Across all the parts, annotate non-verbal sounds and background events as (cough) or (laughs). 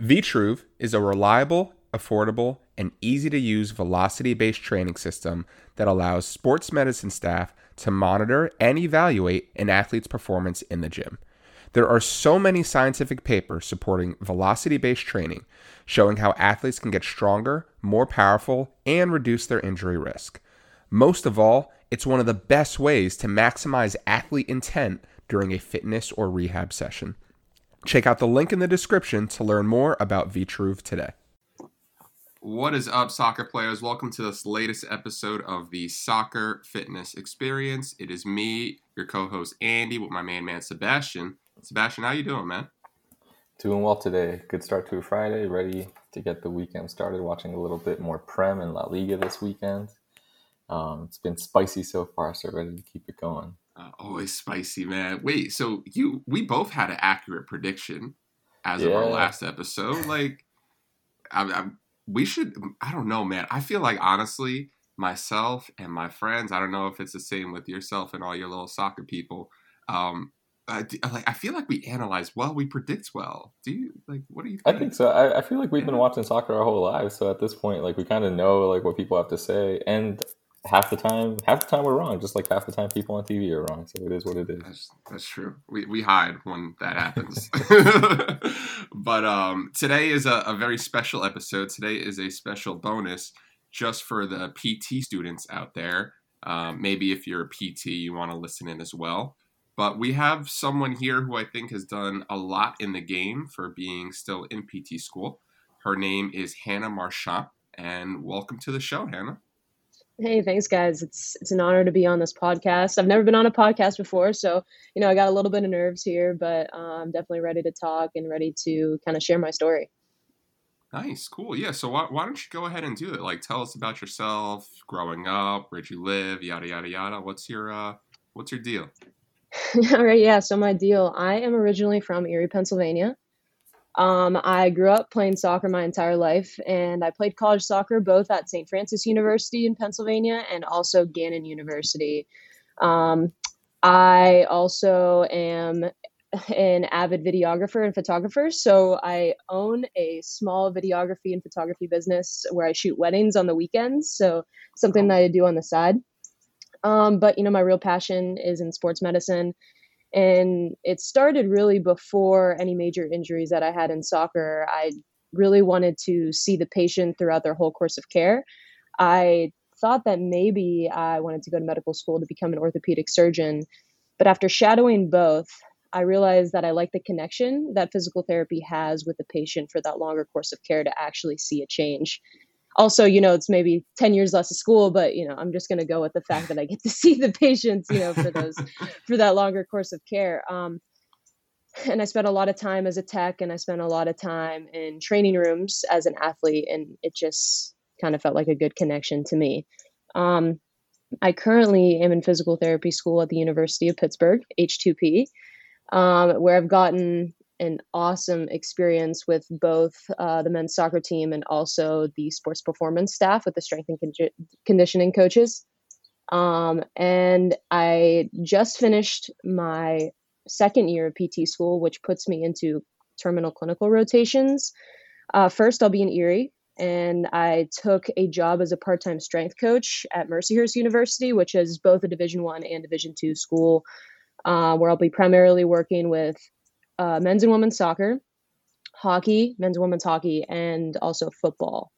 Vitruve is a reliable, affordable, and easy to use velocity based training system that allows sports medicine staff to monitor and evaluate an athlete's performance in the gym. There are so many scientific papers supporting velocity based training, showing how athletes can get stronger, more powerful, and reduce their injury risk. Most of all, it's one of the best ways to maximize athlete intent during a fitness or rehab session. Check out the link in the description to learn more about Vitruve today. What is up, soccer players? Welcome to this latest episode of the Soccer Fitness Experience. It is me, your co-host Andy, with my main man Sebastian. Sebastian, how you doing, man? Doing well today. Good start to a Friday. Ready to get the weekend started. Watching a little bit more Prem and La Liga this weekend. Um, it's been spicy so far, so ready to keep it going. Uh, always spicy, man. Wait, so you we both had an accurate prediction as yeah. of our last episode. Like, I, I, we should. I don't know, man. I feel like honestly, myself and my friends. I don't know if it's the same with yourself and all your little soccer people. Um, I, like I feel like we analyze well, we predict well. Do you like? What do you? Think? I think so. I, I feel like we've been watching soccer our whole lives, so at this point, like we kind of know like what people have to say, and half the time, half the time we're wrong, just like half the time people on TV are wrong. So it is what it is. That's, that's true. We, we hide when that happens. (laughs) (laughs) but um, today is a, a, very special episode. Today is a special bonus just for the PT students out there. Um, maybe if you're a PT, you want to listen in as well. But we have someone here who I think has done a lot in the game for being still in PT school. Her name is Hannah Marchant, and welcome to the show, Hannah. Hey, thanks, guys. It's it's an honor to be on this podcast. I've never been on a podcast before, so you know I got a little bit of nerves here, but uh, I'm definitely ready to talk and ready to kind of share my story. Nice, cool, yeah. So why, why don't you go ahead and do it? Like, tell us about yourself, growing up, where'd you live, yada yada yada. What's your uh, what's your deal? (laughs) All right, yeah. So my deal. I am originally from Erie, Pennsylvania. Um, I grew up playing soccer my entire life, and I played college soccer both at St. Francis University in Pennsylvania and also Gannon University. Um, I also am an avid videographer and photographer, so I own a small videography and photography business where I shoot weddings on the weekends. So something that I do on the side. Um, but you know, my real passion is in sports medicine and it started really before any major injuries that I had in soccer. I really wanted to see the patient throughout their whole course of care. I thought that maybe I wanted to go to medical school to become an orthopedic surgeon. But after shadowing both, I realized that I like the connection that physical therapy has with the patient for that longer course of care to actually see a change also, you know, it's maybe 10 years less of school, but, you know, I'm just going to go with the fact that I get to (laughs) see the patients, you know, for those, (laughs) for that longer course of care. Um, and I spent a lot of time as a tech and I spent a lot of time in training rooms as an athlete. And it just kind of felt like a good connection to me. Um, I currently am in physical therapy school at the University of Pittsburgh, H2P, um, where I've gotten an awesome experience with both uh, the men's soccer team and also the sports performance staff with the strength and con- conditioning coaches. Um, and I just finished my second year of PT school, which puts me into terminal clinical rotations. Uh, first, I'll be in Erie, and I took a job as a part-time strength coach at Mercyhurst University, which is both a Division One and Division Two school, uh, where I'll be primarily working with uh, men's and women's soccer, hockey, men's and women's hockey, and also football.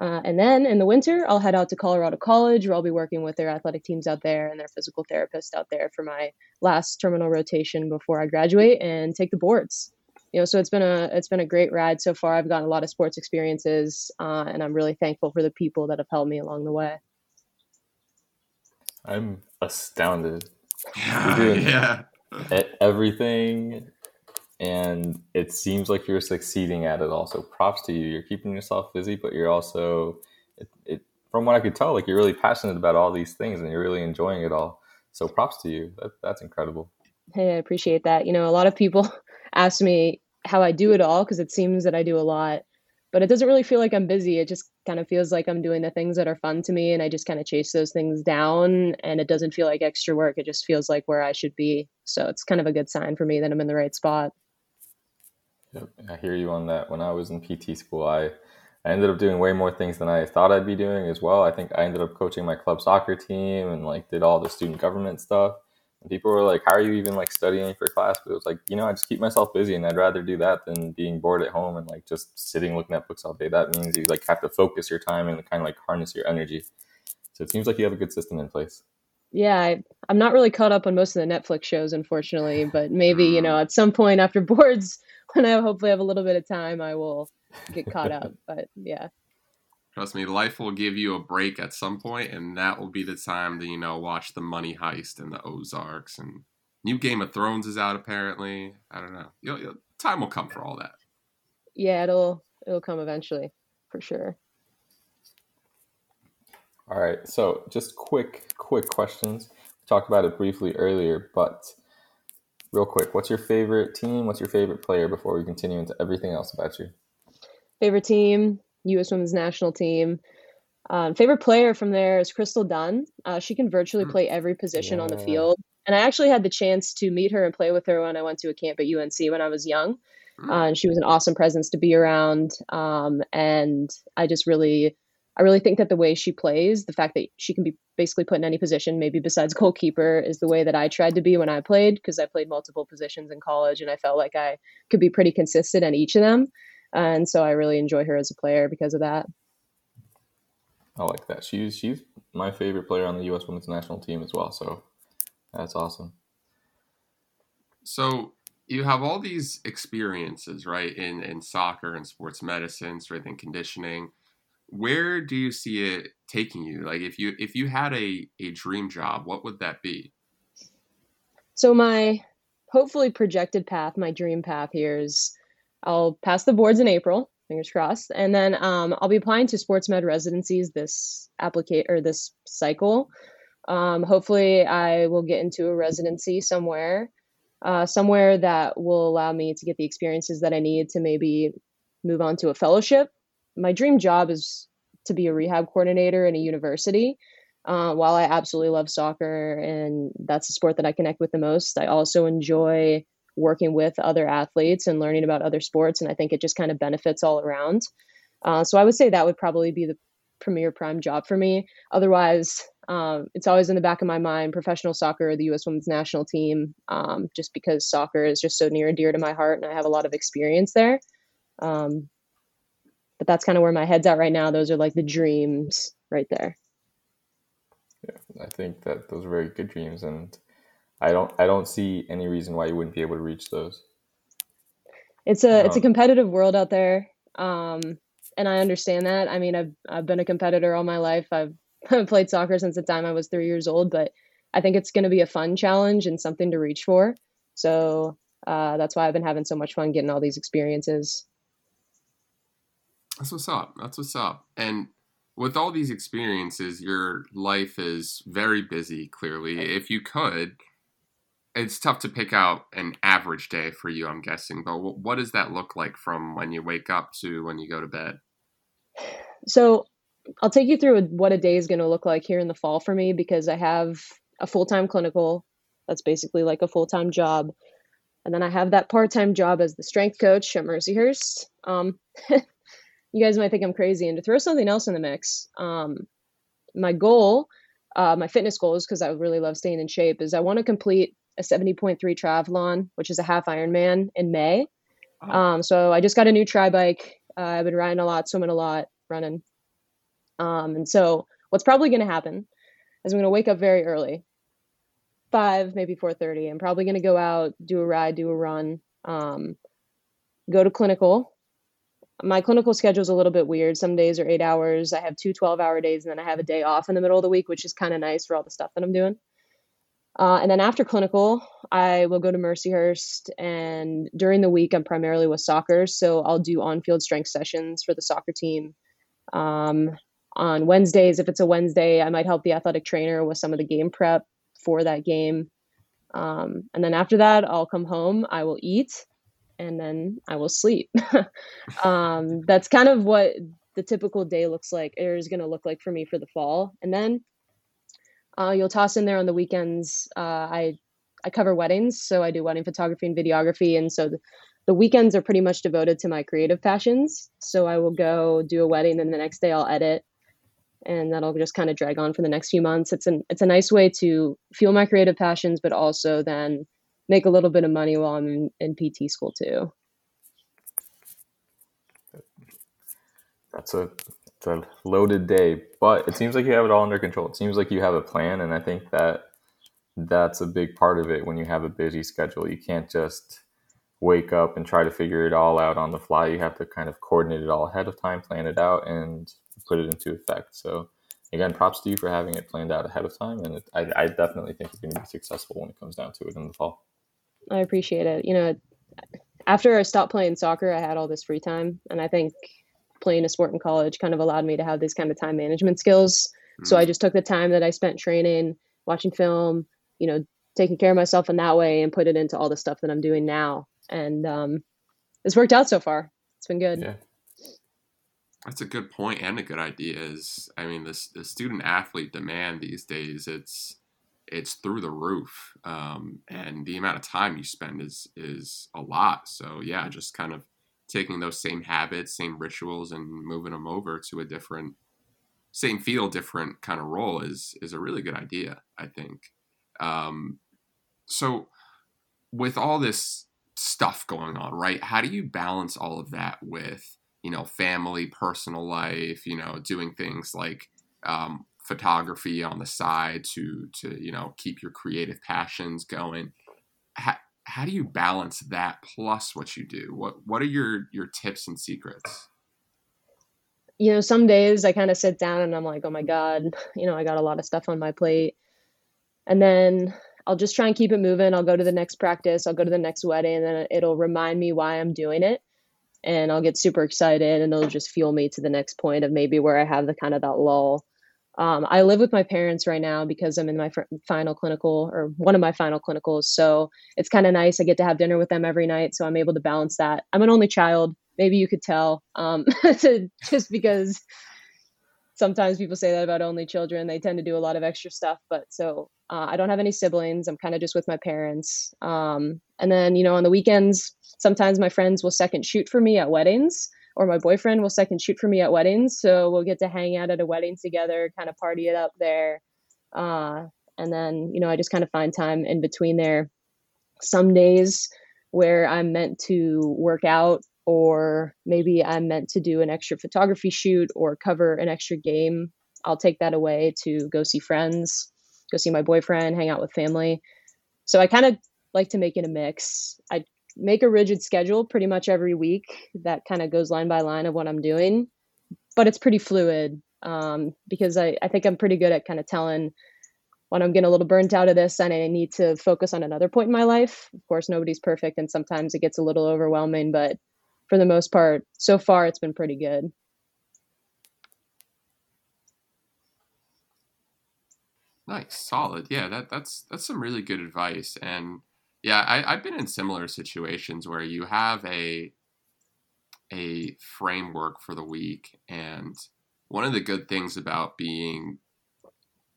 Uh, and then in the winter, I'll head out to Colorado College, where I'll be working with their athletic teams out there and their physical therapist out there for my last terminal rotation before I graduate and take the boards. You know, so it's been a it's been a great ride so far. I've gotten a lot of sports experiences, uh, and I'm really thankful for the people that have helped me along the way. I'm astounded. Yeah, yeah. everything and it seems like you're succeeding at it also. Props to you. You're keeping yourself busy but you're also it, it, from what i could tell like you're really passionate about all these things and you're really enjoying it all. So props to you. That, that's incredible. Hey i appreciate that. You know a lot of people (laughs) ask me how i do it all because it seems that i do a lot but it doesn't really feel like i'm busy. It just kind of feels like i'm doing the things that are fun to me and i just kind of chase those things down and it doesn't feel like extra work. It just feels like where i should be. So it's kind of a good sign for me that i'm in the right spot Yep, I hear you on that. When I was in PT school, I I ended up doing way more things than I thought I'd be doing as well. I think I ended up coaching my club soccer team and like did all the student government stuff. And people were like, "How are you even like studying for class?" But it was like, you know, I just keep myself busy, and I'd rather do that than being bored at home and like just sitting looking at books all day. That means you like have to focus your time and kind of like harness your energy. So it seems like you have a good system in place. Yeah, I, I'm not really caught up on most of the Netflix shows, unfortunately, but maybe you mm. know at some point after (laughs) boards, (laughs) when I hopefully have a little bit of time, I will get caught up. (laughs) But yeah. Trust me, life will give you a break at some point, and that will be the time to you know watch the Money Heist and the Ozarks and new Game of Thrones is out apparently. I don't know. You'll, you'll, time will come for all that. Yeah, it'll it'll come eventually, for sure. All right. So just quick, quick questions. We talked about it briefly earlier, but real quick, what's your favorite team? What's your favorite player before we continue into everything else about you? Favorite team, U.S. Women's National Team. Um, favorite player from there is Crystal Dunn. Uh, she can virtually hmm. play every position yeah. on the field. And I actually had the chance to meet her and play with her when I went to a camp at UNC when I was young. Hmm. Uh, and she was an awesome presence to be around. Um, and I just really, I really think that the way she plays, the fact that she can be basically put in any position, maybe besides (laughs) goalkeeper, is the way that I tried to be when I played because I played multiple positions in college and I felt like I could be pretty consistent in each of them and so I really enjoy her as a player because of that. I like that. She's she's my favorite player on the U.S. Women's National Team as well. So that's awesome. So you have all these experiences, right, in in soccer and sports medicine, strength and conditioning. Where do you see it taking you? Like, if you if you had a a dream job, what would that be? So my hopefully projected path, my dream path here is I'll pass the boards in April, fingers crossed, and then um, I'll be applying to sports med residencies this applicate or this cycle. Um, hopefully, I will get into a residency somewhere, uh, somewhere that will allow me to get the experiences that I need to maybe move on to a fellowship. My dream job is to be a rehab coordinator in a university. Uh, while I absolutely love soccer and that's the sport that I connect with the most, I also enjoy working with other athletes and learning about other sports. And I think it just kind of benefits all around. Uh, so I would say that would probably be the premier prime job for me. Otherwise, um, it's always in the back of my mind professional soccer, the U.S. women's national team, um, just because soccer is just so near and dear to my heart and I have a lot of experience there. Um, but that's kind of where my head's at right now. Those are like the dreams right there. Yeah, I think that those are very good dreams. And I don't I don't see any reason why you wouldn't be able to reach those. It's a um, it's a um, competitive world out there. Um, and I understand that. I mean, I've I've been a competitor all my life. I've (laughs) played soccer since the time I was 3 years old, but I think it's going to be a fun challenge and something to reach for. So, uh, that's why I've been having so much fun getting all these experiences. That's what's up. That's what's up. And with all these experiences, your life is very busy, clearly. If you could, it's tough to pick out an average day for you, I'm guessing. But what does that look like from when you wake up to when you go to bed? So I'll take you through what a day is going to look like here in the fall for me because I have a full time clinical. That's basically like a full time job. And then I have that part time job as the strength coach at Mercyhurst. Um, (laughs) you guys might think I'm crazy. And to throw something else in the mix, um, my goal, uh, my fitness goals, because I really love staying in shape, is I want to complete a 70.3 triathlon, which is a half Ironman in May. Um, so I just got a new tri bike. Uh, I've been riding a lot, swimming a lot, running. Um, and so what's probably going to happen is I'm going to wake up very early, five maybe 4:30. I'm probably going to go out, do a ride, do a run, um, go to clinical. My clinical schedule is a little bit weird. Some days are eight hours. I have two 12 hour days, and then I have a day off in the middle of the week, which is kind of nice for all the stuff that I'm doing. Uh, and then after clinical, I will go to Mercyhurst. And during the week, I'm primarily with soccer. So I'll do on field strength sessions for the soccer team. Um, on Wednesdays, if it's a Wednesday, I might help the athletic trainer with some of the game prep for that game. Um, and then after that, I'll come home, I will eat, and then I will sleep. (laughs) um, that's kind of what the typical day looks like, or is going to look like for me for the fall. And then uh, you'll toss in there on the weekends. Uh, I I cover weddings, so I do wedding photography and videography, and so the, the weekends are pretty much devoted to my creative passions. So I will go do a wedding, and the next day I'll edit, and that'll just kind of drag on for the next few months. It's an it's a nice way to fuel my creative passions, but also then make a little bit of money while I'm in, in PT school too. That's a it's a loaded day, but it seems like you have it all under control. It seems like you have a plan, and I think that that's a big part of it. When you have a busy schedule, you can't just wake up and try to figure it all out on the fly. You have to kind of coordinate it all ahead of time, plan it out, and put it into effect. So, again, props to you for having it planned out ahead of time, and it, I, I definitely think you're going to be successful when it comes down to it in the fall. I appreciate it. You know, after I stopped playing soccer, I had all this free time, and I think playing a sport in college kind of allowed me to have these kind of time management skills. Mm. So I mm. just took the time that I spent training, watching film, you know, taking care of myself in that way, and put it into all the stuff that I'm doing now. And um, it's worked out so far. It's been good. Yeah. That's a good point and a good idea. Is I mean, this the student athlete demand these days. It's it's through the roof, um, and the amount of time you spend is is a lot. So yeah, just kind of taking those same habits, same rituals, and moving them over to a different, same feel, different kind of role is is a really good idea. I think. Um, so, with all this stuff going on, right? How do you balance all of that with you know family, personal life? You know, doing things like um, photography on the side to to you know keep your creative passions going. How, how do you balance that plus what you do? What what are your your tips and secrets? You know some days i kind of sit down and i'm like oh my god (laughs) you know i got a lot of stuff on my plate. And then i'll just try and keep it moving. I'll go to the next practice. I'll go to the next wedding and then it'll remind me why i'm doing it. And i'll get super excited and it'll just fuel me to the next point of maybe where i have the kind of that lull um, I live with my parents right now because I'm in my final clinical or one of my final clinicals. So it's kind of nice. I get to have dinner with them every night. So I'm able to balance that. I'm an only child. Maybe you could tell um, (laughs) to, just because sometimes people say that about only children. They tend to do a lot of extra stuff. But so uh, I don't have any siblings. I'm kind of just with my parents. Um, and then, you know, on the weekends, sometimes my friends will second shoot for me at weddings or my boyfriend will second shoot for me at weddings. So we'll get to hang out at a wedding together, kind of party it up there. Uh, and then, you know, I just kind of find time in between there. Some days where I'm meant to work out, or maybe I'm meant to do an extra photography shoot or cover an extra game, I'll take that away to go see friends, go see my boyfriend, hang out with family. So I kind of like to make it a mix. I make a rigid schedule pretty much every week that kind of goes line by line of what I'm doing, but it's pretty fluid um, because I, I think I'm pretty good at kind of telling when I'm getting a little burnt out of this and I need to focus on another point in my life. Of course, nobody's perfect and sometimes it gets a little overwhelming, but for the most part, so far it's been pretty good. Nice, solid. Yeah, that that's that's some really good advice. And yeah, I, I've been in similar situations where you have a a framework for the week, and one of the good things about being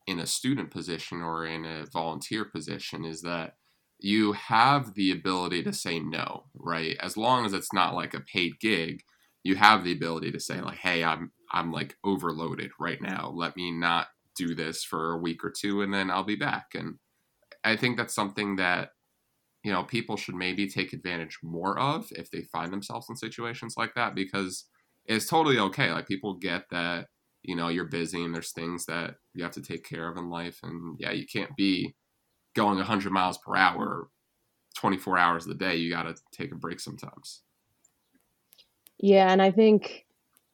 in a student position or in a volunteer position is that you have the ability to say no, right? As long as it's not like a paid gig, you have the ability to say like, "Hey, I'm I'm like overloaded right now. Let me not do this for a week or two and then I'll be back." And I think that's something that you know people should maybe take advantage more of if they find themselves in situations like that because it's totally okay like people get that you know you're busy and there's things that you have to take care of in life and yeah you can't be going 100 miles per hour 24 hours of the day you got to take a break sometimes yeah and i think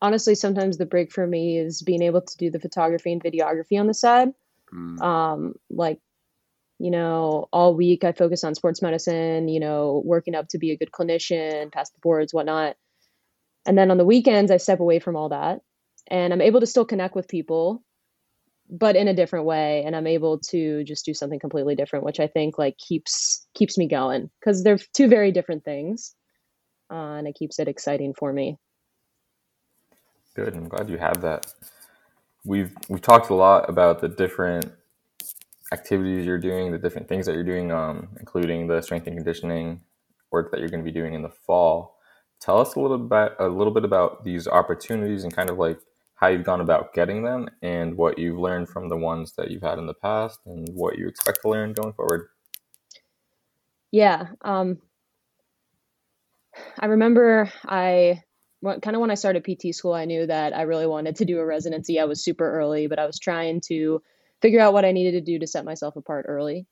honestly sometimes the break for me is being able to do the photography and videography on the side mm. um like you know, all week I focus on sports medicine, you know, working up to be a good clinician, pass the boards, whatnot. And then on the weekends, I step away from all that and I'm able to still connect with people, but in a different way. And I'm able to just do something completely different, which I think like keeps, keeps me going because they're two very different things. Uh, and it keeps it exciting for me. Good. I'm glad you have that. We've, we've talked a lot about the different activities you're doing, the different things that you're doing, um, including the strength and conditioning work that you're going to be doing in the fall. Tell us a little bit a little bit about these opportunities and kind of like how you've gone about getting them and what you've learned from the ones that you've had in the past and what you expect to learn going forward. Yeah, um, I remember I kind of when I started PT school, I knew that I really wanted to do a residency. I was super early, but I was trying to figure out what I needed to do to set myself apart early.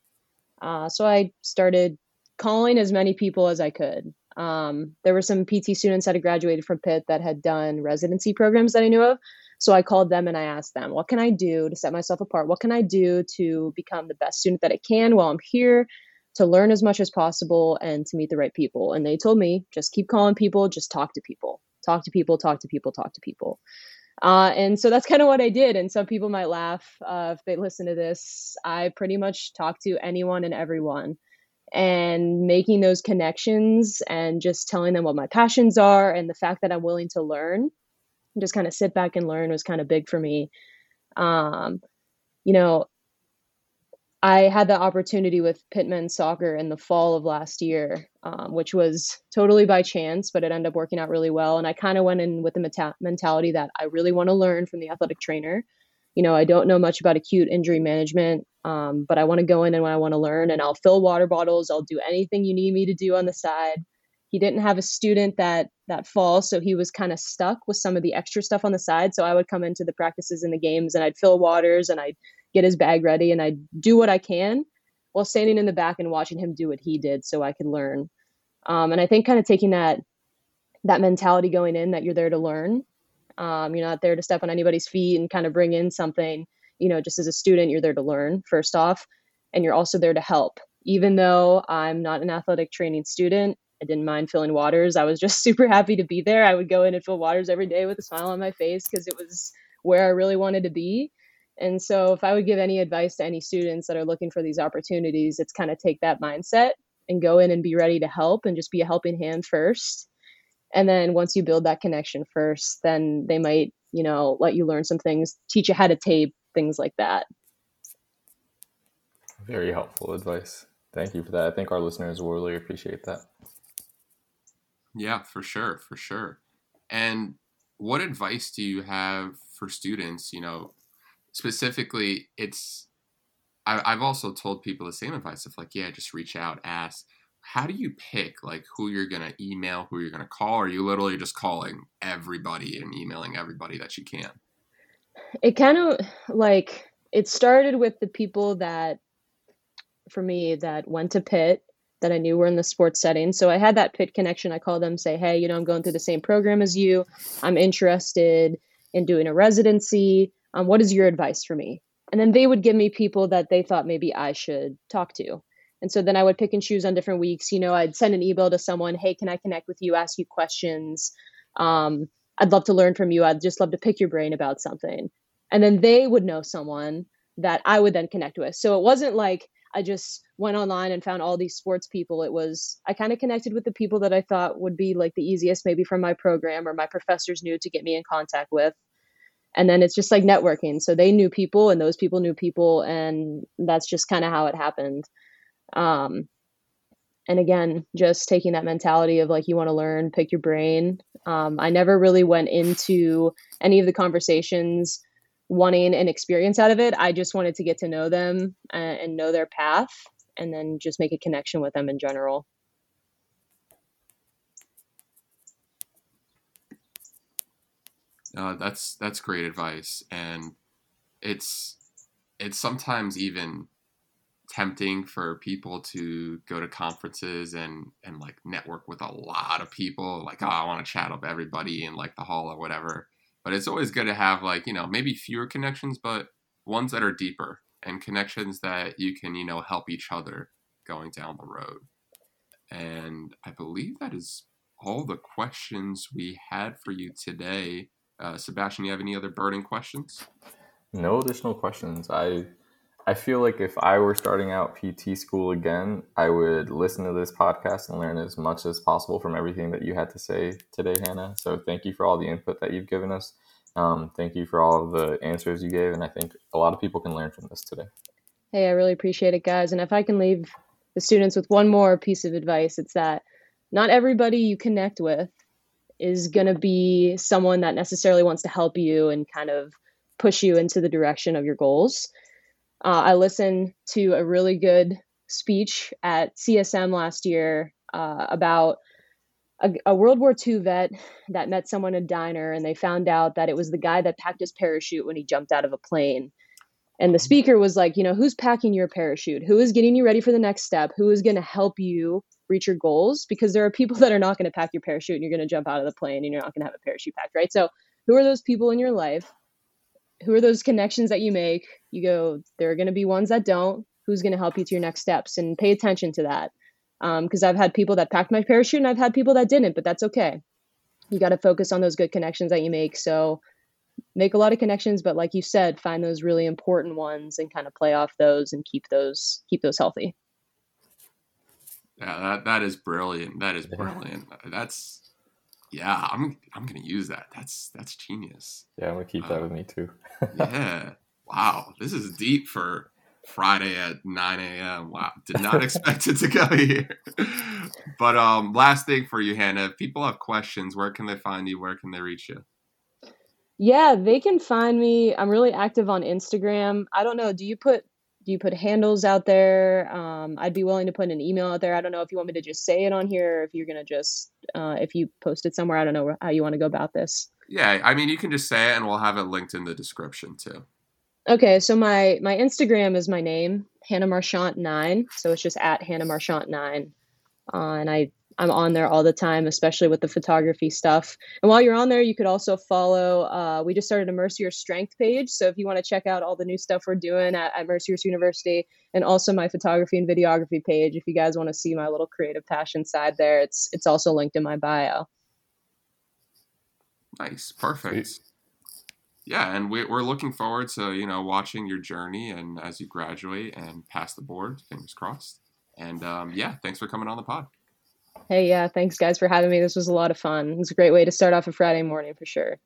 Uh, so I started calling as many people as I could. Um, there were some PT students that had graduated from Pitt that had done residency programs that I knew of. So I called them and I asked them, what can I do to set myself apart? What can I do to become the best student that I can while I'm here? To learn as much as possible and to meet the right people. And they told me just keep calling people, just talk to people, talk to people, talk to people, talk to people. Uh, and so that's kind of what I did. And some people might laugh uh, if they listen to this. I pretty much talk to anyone and everyone and making those connections and just telling them what my passions are and the fact that I'm willing to learn, and just kind of sit back and learn was kind of big for me. Um, you know, I had the opportunity with Pitt men's Soccer in the fall of last year, um, which was totally by chance, but it ended up working out really well. And I kind of went in with the meta- mentality that I really want to learn from the athletic trainer. You know, I don't know much about acute injury management, um, but I want to go in and I want to learn, and I'll fill water bottles. I'll do anything you need me to do on the side. He didn't have a student that that fall, so he was kind of stuck with some of the extra stuff on the side. So I would come into the practices and the games, and I'd fill waters, and I'd get his bag ready and I do what I can while standing in the back and watching him do what he did so I could learn. Um, and I think kind of taking that that mentality going in that you're there to learn. Um, you're not there to step on anybody's feet and kind of bring in something. You know, just as a student, you're there to learn first off, and you're also there to help. Even though I'm not an athletic training student, I didn't mind filling waters. I was just (laughs) super happy to be there. I would go in and fill waters every day with a smile on my face because it was where I really wanted to be. And so, if I would give any advice to any students that are looking for these opportunities, it's kind of take that mindset and go in and be ready to help and just be a helping hand first. And then once you build that connection first, then they might, you know, let you learn some things, teach you how to tape, things like that. Very helpful advice. Thank you for that. I think our listeners will really appreciate that. Yeah, for sure, for sure. And what advice do you have for students, you know, specifically, it's I, I've also told people the same advice of like, yeah, just reach out, ask. How do you pick like who you're gonna email, who you're gonna call? Are you literally just calling everybody and emailing everybody that you can? It kind of like it started with the people that for me that went to Pitt that I knew were in the sports setting. So I had that Pitt connection. I called them, say, hey, you know, I'm going through the same program as you. I'm interested in doing a residency um, what is your advice for me? And then they would give me people that they thought maybe i should talk to. And so then i would pick and choose on different weeks. You know i'd send an email to someone hey can i connect with you? Ask you questions. Um, i'd love to learn from you. I'd just love to pick your brain about something. And then they would know someone that i would then connect with. So it wasn't like i just went online and found all these sports people. It was i kind of connected with the people that i thought would be like the easiest maybe from my program or my professors knew to get me in contact with and then it's just like networking. So they knew people and those people knew people and that's just kind of how it happened. Um, and again just taking that mentality of like you want to learn pick your brain. Um, i never really went into any of the conversations wanting an experience out of it. I just wanted to get to know them and, and know their path and then just make a connection with them in general Uh, that's that's great advice, and it's it's sometimes even tempting for people to go to conferences and and like network with a lot of people. Like, oh, I want to chat up everybody in like the hall or whatever. But it's always good to have like you know maybe fewer connections, but ones that are deeper and connections that you can you know help each other going down the road. And I believe that is all the questions we had for you today. Uh, Sebastian, you have any other burning questions? No additional questions. I I feel like if I were starting out PT school again, I would listen to this podcast and learn as much as possible from everything that you had to say today, Hannah. So thank you for all the input that you've given us. Um, thank you for all of the answers you gave, and I think a lot of people can learn from this today. Hey, I really appreciate it, guys. And if I can leave the students with one more piece of advice, it's that not everybody you connect with is going to be someone that necessarily wants to help you and kind of push you into the direction of your goals. Uh, I listened to a really good speech at CSM last year uh, about a, a, World War II vet that met someone in a diner, and they found out that it was the guy that packed his parachute when he jumped out of a plane. And the speaker was like, you know, who's packing your parachute? Who is getting you ready for the next step? Who is going to help you reach your goals? Because there are people (laughs) that are not going to pack your parachute and you're going to jump out of the plane and you're not going to have a parachute packed, right? So, who are those people in your life? Who are those connections that you make? You go, there are going to be ones that don't. Who's going to help you to your next steps? And pay attention to that. Because um, I've had people that packed my parachute and I've had people that didn't, but that's okay. You got to focus on those good connections that you make. So, make a lot of connections but like you said find those really important ones and kind of play off those and keep those keep those healthy. Yeah that that is brilliant. That is brilliant. That's yeah i'm i'm gonna use that. That's that's genius. Yeah i'm gonna keep that uh, with me too. yeah. (laughs) Wow. This is deep for friday at 9 a.m wow. Did not expect it to go (laughs) here. But um last thing for you hannah. If people have questions where can they find you? Where can they reach you yeah, they can find me. I'm really active on Instagram. I don't know. Do you put do you put handles out there? Um, I'd be willing to put an email out there. I don't know if you want me to just say it on here, or if you're gonna just uh, if you post it somewhere. I don't know how you want to go about this. Yeah, I mean, you can just say it, and we'll have it linked in the description too. Okay, so my my Instagram is my name, Hannah Marchant nine. So it's just at Hannah Marchant nine, uh, and I I'm on there all the time, especially with the photography stuff. And while you're on there, you could also follow. Uh, we just started a Mercier Strength page, so if you want to check out all the new stuff we're doing at, at Mercyhurst University, and also my photography and videography page, if you guys want to see my little creative passion side there, it's it's also linked in my bio. Nice, perfect. Sweet. Yeah, and we, we're looking forward to you know watching your journey and as you graduate and pass the board. Fingers crossed. And um, yeah, thanks for coming on the pod. Hey, yeah, thanks guys for having me. This was a lot of fun. It was a great way to start off a Friday morning for sure.